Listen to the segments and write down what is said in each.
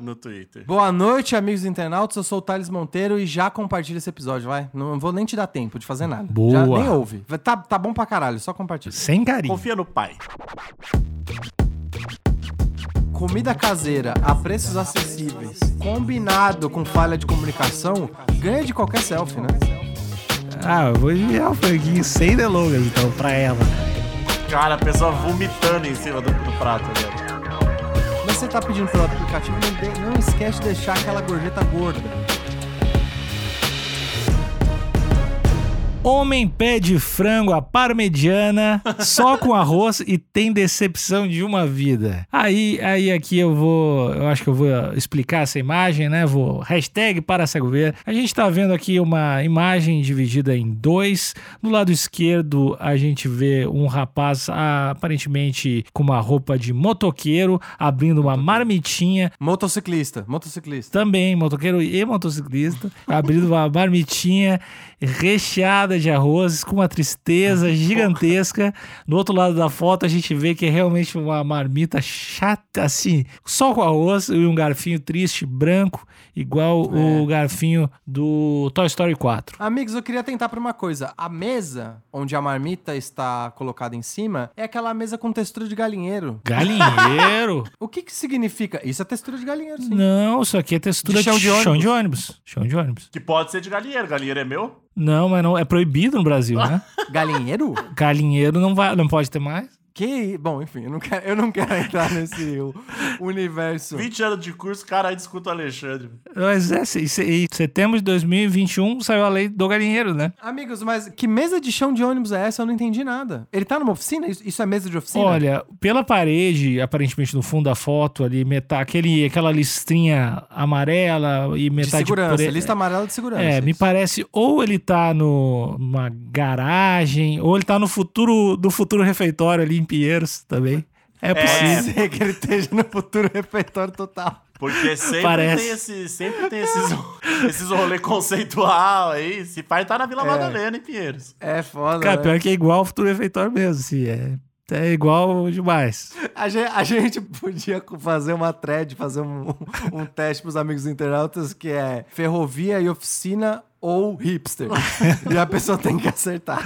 no Twitter. Boa noite, amigos internautas. Eu sou o Thales Monteiro e já compartilha esse episódio, vai. Não vou nem te dar tempo de fazer nada. Boa. Já nem ouve. Vai- Tá, tá bom pra caralho, só compartilha. Sem carinho. Confia no pai. Comida caseira a preços acessíveis, combinado com falha de comunicação, ganha de qualquer selfie, né? Ah, eu vou enviar o franguinho sem delongas, então, pra ela. Cara, a pessoa vomitando em cima do, do prato, velho. Você tá pedindo pelo aplicativo, não, de- não esquece de deixar aquela gorjeta gorda. Homem pede frango à parmegiana só com arroz e tem decepção de uma vida. Aí, aí aqui eu vou, eu acho que eu vou explicar essa imagem, né? Vou hashtag para cego ver. A gente tá vendo aqui uma imagem dividida em dois. Do lado esquerdo a gente vê um rapaz aparentemente com uma roupa de motoqueiro abrindo uma marmitinha Motociclista, motociclista. também, motoqueiro e motociclista, abrindo uma marmitinha recheada de arroz, com uma tristeza gigantesca. No outro lado da foto, a gente vê que é realmente uma marmita chata, assim, só com arroz e um garfinho triste, branco, igual o garfinho do Toy Story 4. Amigos, eu queria tentar pra uma coisa. A mesa onde a marmita está colocada em cima é aquela mesa com textura de galinheiro. Galinheiro? O que que significa? Isso é textura de galinheiro, sim. Não, isso aqui é textura De chão de chão ônibus. de ônibus. Chão de ônibus. Que pode ser de galinheiro. Galinheiro é meu? Não, mas não é proibido no Brasil, né? Galinheiro? Galinheiro não vai, não pode ter mais. Que. Bom, enfim, eu não quero, eu não quero entrar nesse universo. 20 anos de curso, cara, aí discuta o Alexandre. Mas é, em setembro de 2021 saiu a lei do galinheiro, né? Amigos, mas que mesa de chão de ônibus é essa? Eu não entendi nada. Ele tá numa oficina? Isso, é mesa de oficina? Olha, pela parede, aparentemente no fundo da foto ali, metade, aquele, aquela listrinha amarela e de metade segurança. pre- Lista amarela de segurança. É, me isso. parece ou ele tá no, numa garagem, ou ele tá no futuro do futuro refeitório ali em Pinheiros também. É Pode possível. ser que ele esteja no futuro refeitório total. Porque sempre Parece. tem, esse, sempre tem esses, esses rolê conceitual aí. Se pai tá na Vila Madalena, em Pinheiros. É foda. Cara, né? pior que é igual ao futuro refeitório mesmo, assim, é, é igual demais. A gente, a gente podia fazer uma thread, fazer um, um teste pros amigos internautas que é ferrovia e oficina ou hipster. e a pessoa tem que acertar.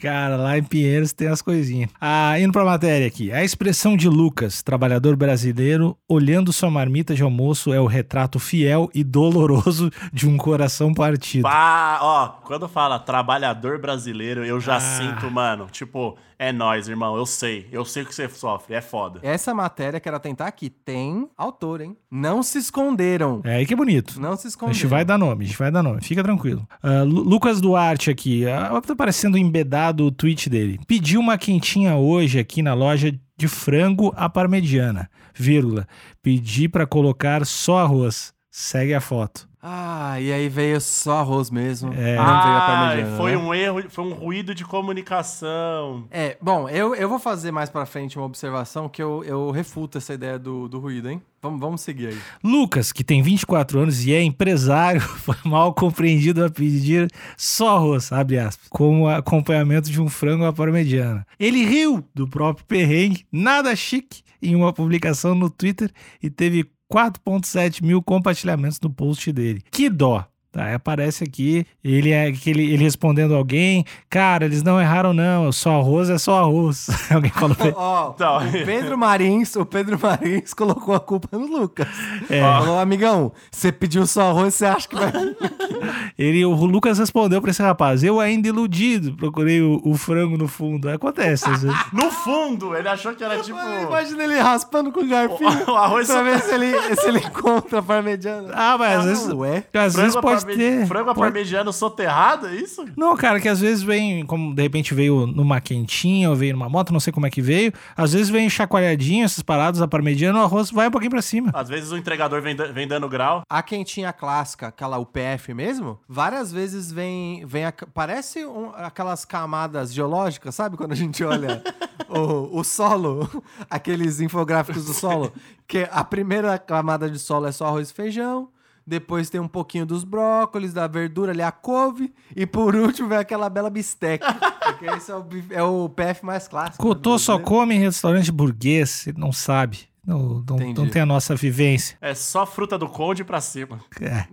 Cara, lá em Pinheiros tem as coisinhas. Ah, indo pra matéria aqui. A expressão de Lucas, trabalhador brasileiro, olhando sua marmita de almoço é o retrato fiel e doloroso de um coração partido. Pá, ó, quando fala trabalhador brasileiro, eu já Ah. sinto, mano, tipo, é nóis, irmão, eu sei. Eu sei o que você sofre, é foda. Essa matéria que era tentar aqui tem autor, hein? Não se esconderam. É aí que é bonito. Não se A esconderam. gente vai dar nome, a gente vai dar nome, fica tranquilo. Ah, Lu- Lucas Duarte aqui, ah, tá parecendo embedado o tweet dele. Pediu uma quentinha hoje aqui na loja de frango à parmegiana, vírgula. Pedi pra colocar só arroz. Segue a foto. Ah, e aí veio só arroz mesmo. É. Não veio a Ah, parmegiana, foi né? um erro, foi um ruído de comunicação. É, bom, eu, eu vou fazer mais pra frente uma observação que eu, eu refuto essa ideia do, do ruído, hein? Vamos, vamos seguir aí. Lucas, que tem 24 anos e é empresário, foi mal compreendido a pedir só arroz, abre aspas, como acompanhamento de um frango à parmegiana. Ele riu do próprio perrengue, nada chique, em uma publicação no Twitter e teve 4.7 mil compartilhamentos no post dele. Que dó! Tá, aí aparece aqui ele, é, que ele, ele respondendo alguém, cara, eles não erraram não, só arroz é só arroz. alguém falou pra ele. Ó, Então. o Pedro Marins, o Pedro Marins colocou a culpa no Lucas. É. Falou, amigão, você pediu só arroz, você acha que vai... Ele, o Lucas respondeu pra esse rapaz: Eu ainda iludido, procurei o, o frango no fundo. Acontece, às vezes. No fundo, ele achou que era tipo. Imagina ele raspando com o garfinho O arroz pra só- ver se ele, se ele encontra a parmegiana. Ah, mas às vezes, Ué? às vezes à pode parme- ter. Frango a Pode- parmegiano soterrado, é isso? Não, cara, que às vezes vem, como de repente veio numa quentinha ou veio numa moto, não sei como é que veio. Às vezes vem chacoalhadinho, essas paradas, a parmegiana, o arroz vai um pouquinho pra cima. Às vezes o entregador vem, vem dando grau. A quentinha clássica, aquela UPF mesmo, várias vezes vem. vem a- parece um- aquelas camadas geológicas, sabe? Quando a gente olha o, o solo, aqueles infográficos do solo, que a primeira camada de solo é só arroz e feijão. Depois tem um pouquinho dos brócolis, da verdura ali, a couve. E por último vem aquela bela bisteca. Porque esse é o, é o PF mais clássico. Cotô né, só come em restaurante burguês, ele não sabe. Não, não, não tem a nossa vivência. É só fruta do conde pra cima. É.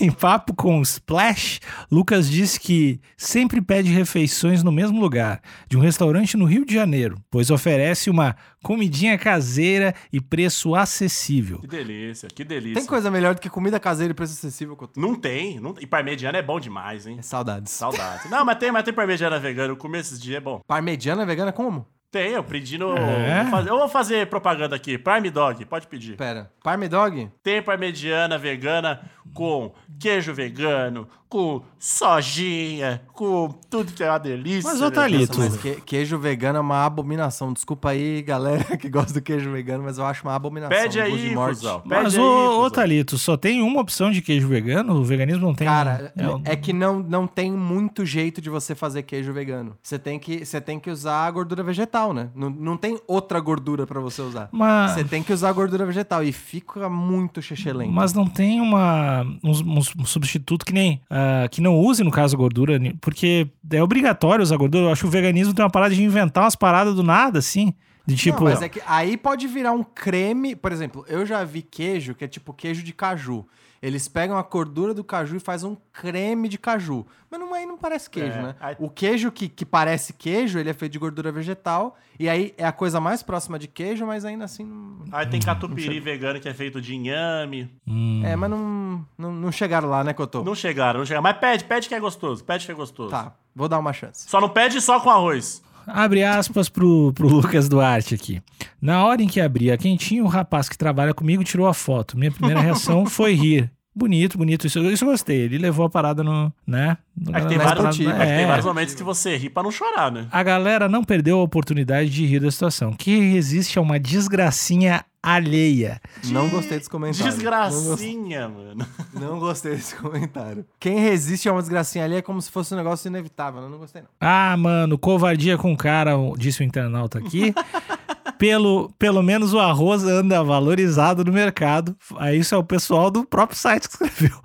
em, em papo com o Splash, Lucas disse que sempre pede refeições no mesmo lugar, de um restaurante no Rio de Janeiro, pois oferece uma comidinha caseira e preço acessível. Que delícia, que delícia. Tem coisa melhor do que comida caseira e preço acessível? Não tem. Não... E parmegiana é bom demais, hein? É saudades. Saudades. Não, mas tem, mas tem parmegiana vegana. Eu comi esses dias, é bom. Parmegiana vegana como? Tem, eu pedi no. É? Vou fazer- Eu vou fazer propaganda aqui. Prime Dog, pode pedir. Pera, Parme Dog? Tem parmegiana vegana com queijo vegano, com sojinha, com tudo que é uma delícia. Mas, né? ô, Thalito, mas que- queijo vegano é uma abominação. Desculpa aí, galera que gosta do queijo vegano, mas eu acho uma abominação. Pede aí, de morte. cuzão. Pede Mas, aí, ô, ô. Thalito, só tem uma opção de queijo vegano? O veganismo não tem. Cara, é, um- é que não, não tem muito jeito de você fazer queijo vegano. Você tem que, você tem que usar a gordura vegetal, né? Não, não tem outra gordura pra você usar. Mas, Você tem que usar a gordura vegetal e fica muito chechelento. mas não tem uma, um, um substituto que nem. ah, que não use, no caso, gordura, porque é obrigatório usar gordura. Eu acho que o veganismo tem uma parada de inventar umas paradas do nada, assim. De tipo. Não, mas é que aí pode virar um creme. Por exemplo, eu já vi queijo que é tipo queijo de caju. Eles pegam a gordura do caju e fazem um creme de caju. Mas não, aí não parece queijo, É, né? aí- O queijo que, que parece queijo, ele é feito de gordura vegetal. E aí é a coisa mais próxima de queijo, mas ainda assim. não- Aí tem catupiry vegano que é feito de inhame. hum, É, mas não, não, não chegaram lá, né, Cotô? Não chegaram, não chegaram. Mas pede, pede que é gostoso. Pede que é gostoso. Tá, vou dar uma chance. Só não pede só com arroz. Abre aspas pro, pro Lucas Duarte aqui. Na hora em que abri a quentinha, o rapaz que trabalha comigo tirou a foto. Minha primeira reação foi rir. Bonito, bonito. Isso, isso eu gostei. Ele levou a parada no. né? No- É que tem, vários, na- é que tem é. vários momentos que você ri pra não chorar, né? A galera não perdeu a oportunidade de rir da situação. Que resiste a uma desgracinha alheia. Não gostei desse comentário. Não Desgracinha, mano. não gostei desse comentário. Quem resiste a uma desgracinha ali é como se fosse um negócio inevitável. Eu não gostei, não. Ah, mano, covardia com cara, disse o internauta aqui. pelo, pelo menos o arroz anda valorizado no mercado. Aí isso é o pessoal do próprio site que escreveu.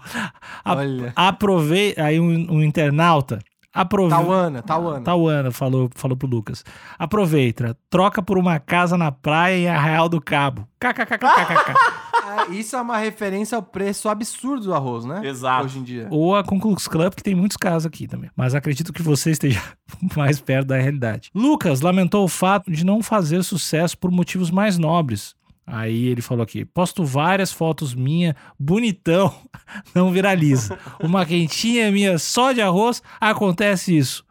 A- Olha. Aprovei. Aí um, um internauta. Aprove... Tauana, Tauana. Tauana falou, falou pro Lucas. Aproveita, troca por uma casa na praia em Arraial do Cabo. KKKKKK. Ah, isso é uma referência ao preço absurdo do arroz, né? Exato. Hoje em dia. Ou a Klux Club, que tem muitos casos aqui também. Mas acredito que você esteja mais perto da realidade. Lucas lamentou o fato de não fazer sucesso por motivos mais nobres. Aí ele falou aqui: posto várias fotos minha, bonitão, não viraliza. Uma quentinha minha só de arroz, acontece isso.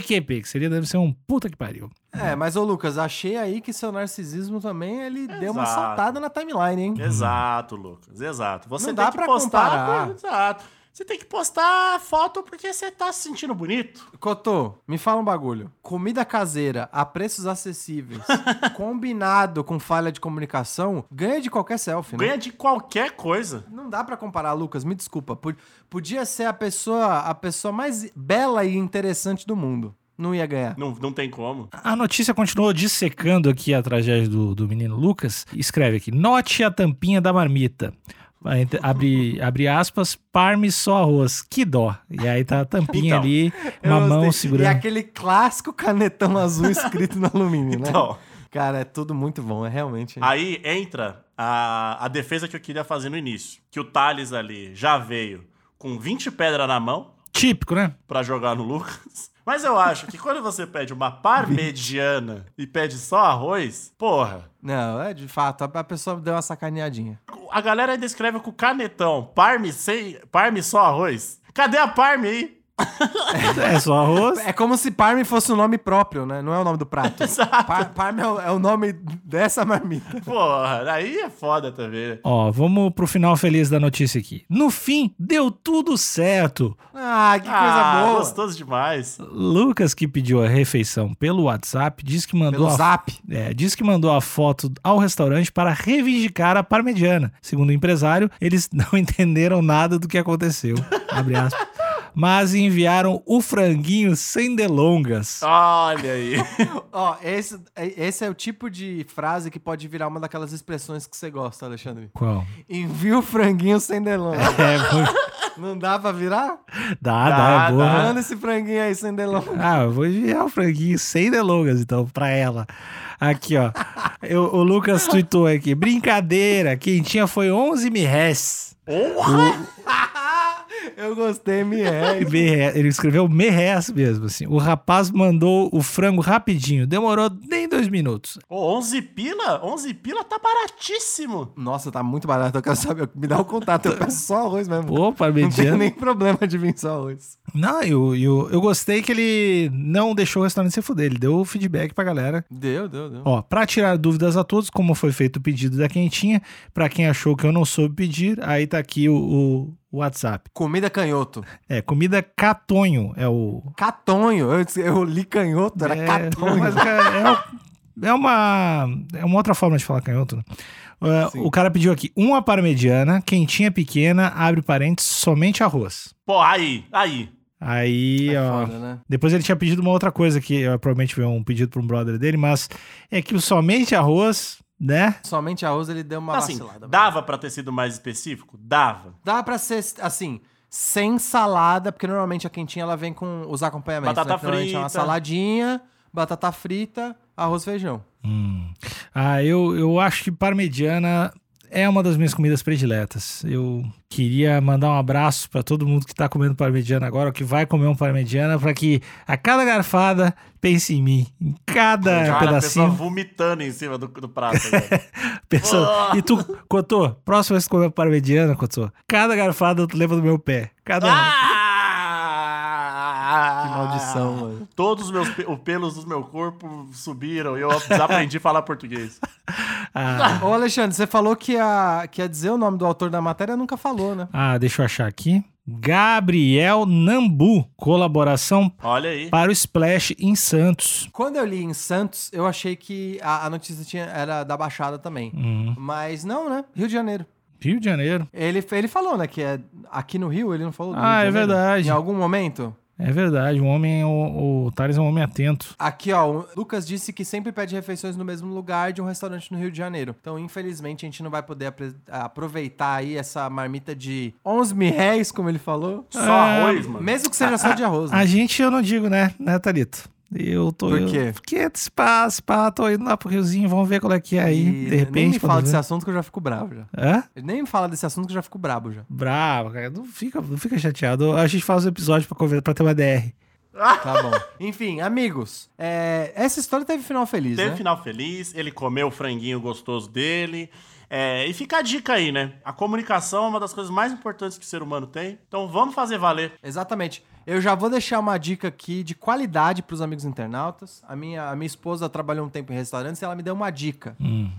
PQP, que seria, deve ser um puta que pariu. É, mas ô Lucas, achei aí que seu narcisismo também, ele deu uma Exato. saltada na timeline, hein? Exato, Lucas. Exato. Você Não tem dá que pra postar. comparar. Exato. Você tem que postar foto porque você tá se sentindo bonito. Cotô, me fala um bagulho. Comida caseira a preços acessíveis, combinado com falha de comunicação, ganha de qualquer selfie, né? Ganha de qualquer coisa. Não dá pra comparar, Lucas, me desculpa. Pod- Podia ser a pessoa, a pessoa mais bela e interessante do mundo. Não ia ganhar. Não, não tem como. A notícia continuou dissecando aqui a tragédia do, do menino Lucas. Escreve aqui: note a tampinha da marmita. Abre, abre aspas, parme só arroz. Que dó. E aí tá a tampinha Então, ali, uma mão gostei. segurando. E aquele clássico canetão azul escrito no alumínio, né? Então, Cara, é tudo muito bom, é realmente. aí entra a, a defesa que eu queria fazer no início. Que o Thales ali já veio com 20 pedras na mão Típico, né? pra jogar no Lucas. Mas eu acho que quando você pede uma parmegiana e pede só arroz, porra, Não, é de fato, a pessoa deu uma sacaneadinha. a galera ainda escreve com canetão, parme sem, parme só arroz. Cadê a parme aí? É só arroz. É como se Parme fosse o nome próprio, né? Não é o nome do prato. Exato. Par Parme é o, é o nome dessa marmita. Porra, aí é foda também. né? Ó, vamos pro final feliz da notícia aqui. No fim, deu tudo certo. Ah, que coisa ah, boa. gostoso demais. Lucas, que pediu a refeição pelo WhatsApp, disse que mandou Pelo a zap. É, diz que mandou a foto ao restaurante para reivindicar a parmegiana. Segundo o empresário, eles não entenderam nada do que aconteceu. Abre aspas. Mas enviaram o franguinho sem delongas. Olha aí. Ó, esse, esse é o tipo de frase que pode virar uma daquelas expressões que você gosta, Alexandre. Qual? Envia o franguinho sem delongas. É, Não dá pra virar? dá, dá, Dá, é boa. dá. Manda esse franguinho aí sem delongas. Ah, eu vou enviar o franguinho sem delongas, então, pra ela. Aqui, ó. Eu- o Lucas tweetou aqui. Brincadeira, quem tinha foi 11 mil réis. Eu gostei, me Ele escreveu merrés mesmo, assim. O rapaz mandou o frango rapidinho. Demorou nem dois minutos. Ô, 11 pila? 11 pila tá baratíssimo. Nossa, tá muito barato. Eu quero saber. Me dá o contato. Eu peço só arroz mesmo. Pô, Não tem nem problema de vir só arroz. Não, eu, eu, eu gostei que ele não deixou o restaurante se fuder. Ele deu o feedback pra galera. Deu, deu, deu. Ó, pra tirar dúvidas a todos, como foi feito o pedido da quentinha, pra quem achou que eu não soube pedir, aí tá aqui o- o WhatsApp. Comida canhoto. É, comida catonho é o... Catonho. Eu, eu li canhoto, era é, catonho. mas é, o- é uma, é uma outra forma de falar canhoto, né? É, Sim. o cara pediu aqui uma parmegiana, quentinha pequena, abre parênteses, somente arroz. Pô, aí, aí. Aí, É ó. foda, né? Depois ele tinha pedido uma outra coisa que provavelmente veio um pedido pra um brother dele, mas é que o somente arroz, né? Somente arroz ele deu uma Assim, vacilada. dava pra ter sido mais específico? Dava. Dá pra ser, assim, sem salada, porque normalmente a quentinha ela vem com os acompanhamentos. Batata né? Normalmente É uma frita. saladinha, batata frita, arroz e feijão. Hum. Ah, eu, eu acho que parmegiana é uma das minhas comidas prediletas. Eu queria mandar um abraço pra todo mundo que tá comendo parmegiana agora, ou que vai comer um parmegiana, pra que a cada garfada pense em mim. Em cada Olha a pessoa pedacinho. vomitando em cima do, do prato. Pessoa... Oh. E tu, Cotô, próxima vez que comer parmegiana, Cotô, cada garfada tu leva do meu pé. Cada ah! Que maldição, mano. Todos os meus pe- os pelos do meu corpo subiram e eu desaprendi a falar português. Ah, Ô, Alexandre, você falou que ia, que ia dizer o nome do autor da matéria, nunca falou, né? ah, deixa eu achar aqui. Gabriel Nambu, colaboração Olha aí. para o Splash em Santos. Quando eu li em Santos, eu achei que a, a notícia tinha, era da Baixada também. Hum, Mas não, né? Rio de Janeiro. Rio de Janeiro. Ele, ele falou, né? Que é aqui no Rio, ele não falou do Ah, Rio de é Janeiro? verdade. Em algum momento? É verdade, o homem, o, o Thales é um homem atento. Aqui, ó, o Lucas disse que sempre pede refeições no mesmo lugar de um restaurante no Rio de Janeiro. Então, infelizmente, a gente não vai poder aproveitar aí essa marmita de 11 mil réis, como ele falou. Só Ah, arroz, mano. Mesmo que seja só de arroz. né? A gente, eu não digo, né, né, Thalito? Eu tô. Por eu- quê? porque se pá, pá, tô indo lá pro Riozinho, vamos ver qual é que é aí. E de repente. nem me fala desse assunto que eu já fico bravo já. Hã? Nem me fala desse assunto que eu já fico brabo já. Bravo, cara. Não fica, não fica chateado. A gente faz o episódio pra, conver- pra ter uma DR. Tá bom. Enfim, amigos, é, essa história teve final feliz, Teve né? final feliz, ele comeu o franguinho gostoso dele. É, e fica a dica aí, né? A comunicação é uma das coisas mais importantes que o ser humano tem. Então vamos fazer valer. Exatamente. Eu já vou deixar uma dica aqui de qualidade para os amigos internautas. A minha, a minha esposa trabalhou um tempo em restaurantes e ela me deu uma dica. Hum.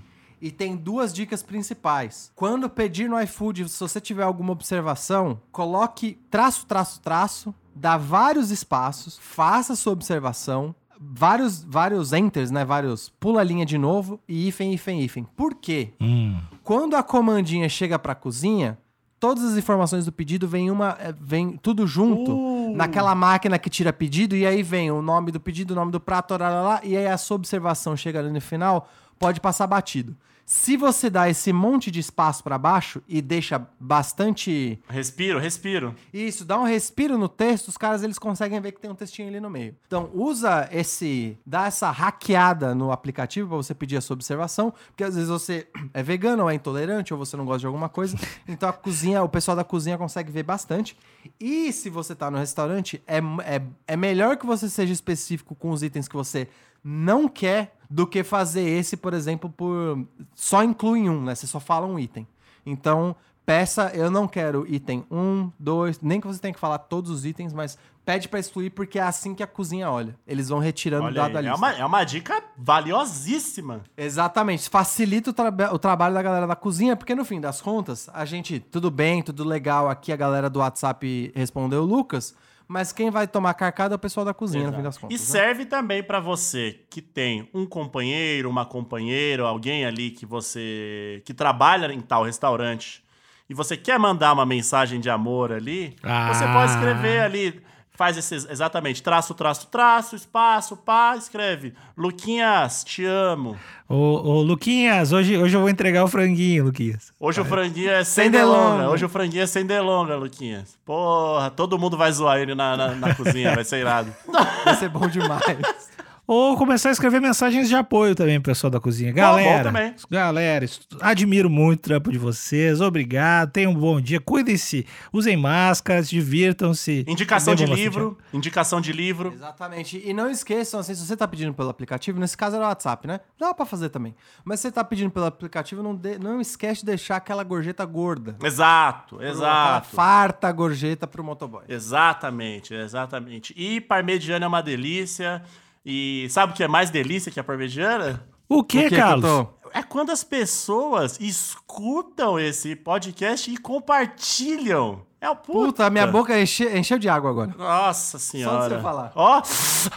E tem duas dicas principais. Quando pedir no iFood, se você tiver alguma observação, coloque traço, traço, traço, dá vários espaços, faça sua observação, vários, vários enters, né? Vários pula a linha de novo e hífen, hífen, hífen. Por quê? Hum. Quando a comandinha chega pra cozinha, todas as informações do pedido vem uma, é, vem tudo junto Uh. Naquela máquina que tira pedido e aí vem o nome do pedido, o nome do prato, lá, lá, lá, e aí a sua observação chega ali no final, pode passar batido. Se você dá esse monte de espaço pra baixo e deixa bastante Respiro, respiro. isso, dá um respiro no texto, os caras eles conseguem ver que tem um textinho ali no meio. Então, usa esse, dá essa hackeada no aplicativo para você pedir a sua observação, porque às vezes você é vegano ou é intolerante ou você não gosta de alguma coisa. Então a cozinha, o pessoal da cozinha consegue ver bastante. E se você tá no restaurante, é, é, é melhor que você seja específico com os itens que você não quer do que fazer esse, por exemplo, por só inclui um, né? Você só fala um item. Então, peça, eu não quero item 1, 2, nem que você tenha que falar todos os itens, mas pede pra excluir porque é assim que a cozinha olha. Eles vão retirando Olha da, aí, da é, uma, é uma dica valiosíssima. Exatamente. Facilita o, traba- o trabalho da galera da cozinha, porque no fim das contas, a gente, tudo bem, tudo legal, aqui a galera do WhatsApp respondeu o Lucas, mas quem vai tomar carcada é o pessoal da cozinha, no fim das E contas. né? serve também pra você que tem um companheiro, uma companheira, alguém ali que você que trabalha em tal restaurante e você quer mandar uma mensagem de amor ali, você Ah. pode escrever ali, faz esse exatamente, traço, traço, traço, espaço, pá, escreve. Luquinhas, te amo. Ô, ô, Luquinhas, hoje, hoje eu vou entregar o franguinho, Luquinhas. Hoje o franguinho é sem, Sem delonga. delonga. Hoje o franguinho é sem delonga, Luquinhas. Porra, todo mundo vai zoar ele na, na, na cozinha, vai ser irado. Vai ser bom demais. Ou começar a escrever mensagens de apoio também pro pessoal da cozinha. Galera, bom também. galera, admiro muito o trampo de vocês. Obrigado, tenham um bom dia. Cuidem-se, usem máscaras, divirtam-se. Indicação de livro, indicação de livro. Exatamente. E não esqueçam, assim, se você tá pedindo pelo aplicativo, nesse caso era o WhatsApp, né? Dá pra fazer também. Mas se você tá pedindo pelo aplicativo, não, de- não esquece de deixar aquela gorjeta gorda. Exato, Aquela exato. farta gorjeta pro motoboy. Exatamente, exatamente. E parmegiana é uma delícia. E sabe o que é mais delícia que a parmegiana? O que, O que, Carlos? É quando as pessoas escutam esse podcast e compartilham. É o puta. Puta, a minha boca enche- encheu de água agora. Nossa senhora. você falar. Ó,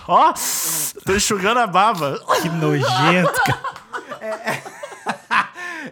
ó, tô enxugando a baba. Que nojento, cara.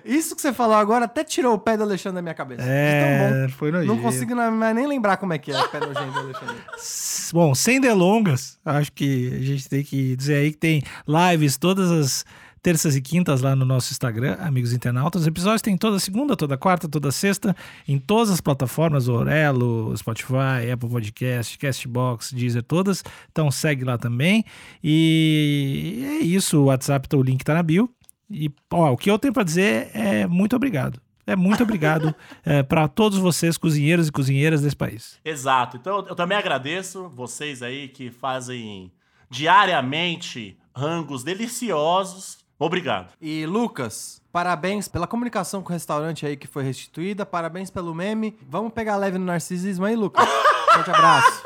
Isso que você falou agora até tirou o pé do Alexandre da minha cabeça. É, foi nojento. Não consigo nem lembrar como é que é o pé nojento do Alexandre. Bom, sem delongas, acho que a gente tem que dizer aí que tem lives todas as terças e quintas lá no nosso Instagram, amigos internautas. Os episódios tem toda segunda, toda quarta, toda sexta, em todas as plataformas, Orelo, Spotify, Apple Podcast, Castbox, Deezer, todas. Então segue lá também. E é isso, o WhatsApp, o link tá na bio. E ó, o que eu tenho para dizer é muito obrigado. É muito obrigado para todos vocês, cozinheiros e cozinheiras desse país. Exato. Então eu também agradeço vocês aí que fazem diariamente rangos deliciosos. Obrigado. E Lucas, parabéns pela comunicação com o restaurante aí que foi restituída, parabéns pelo meme. Vamos pegar leve no narcisismo aí, Lucas? Forte abraço.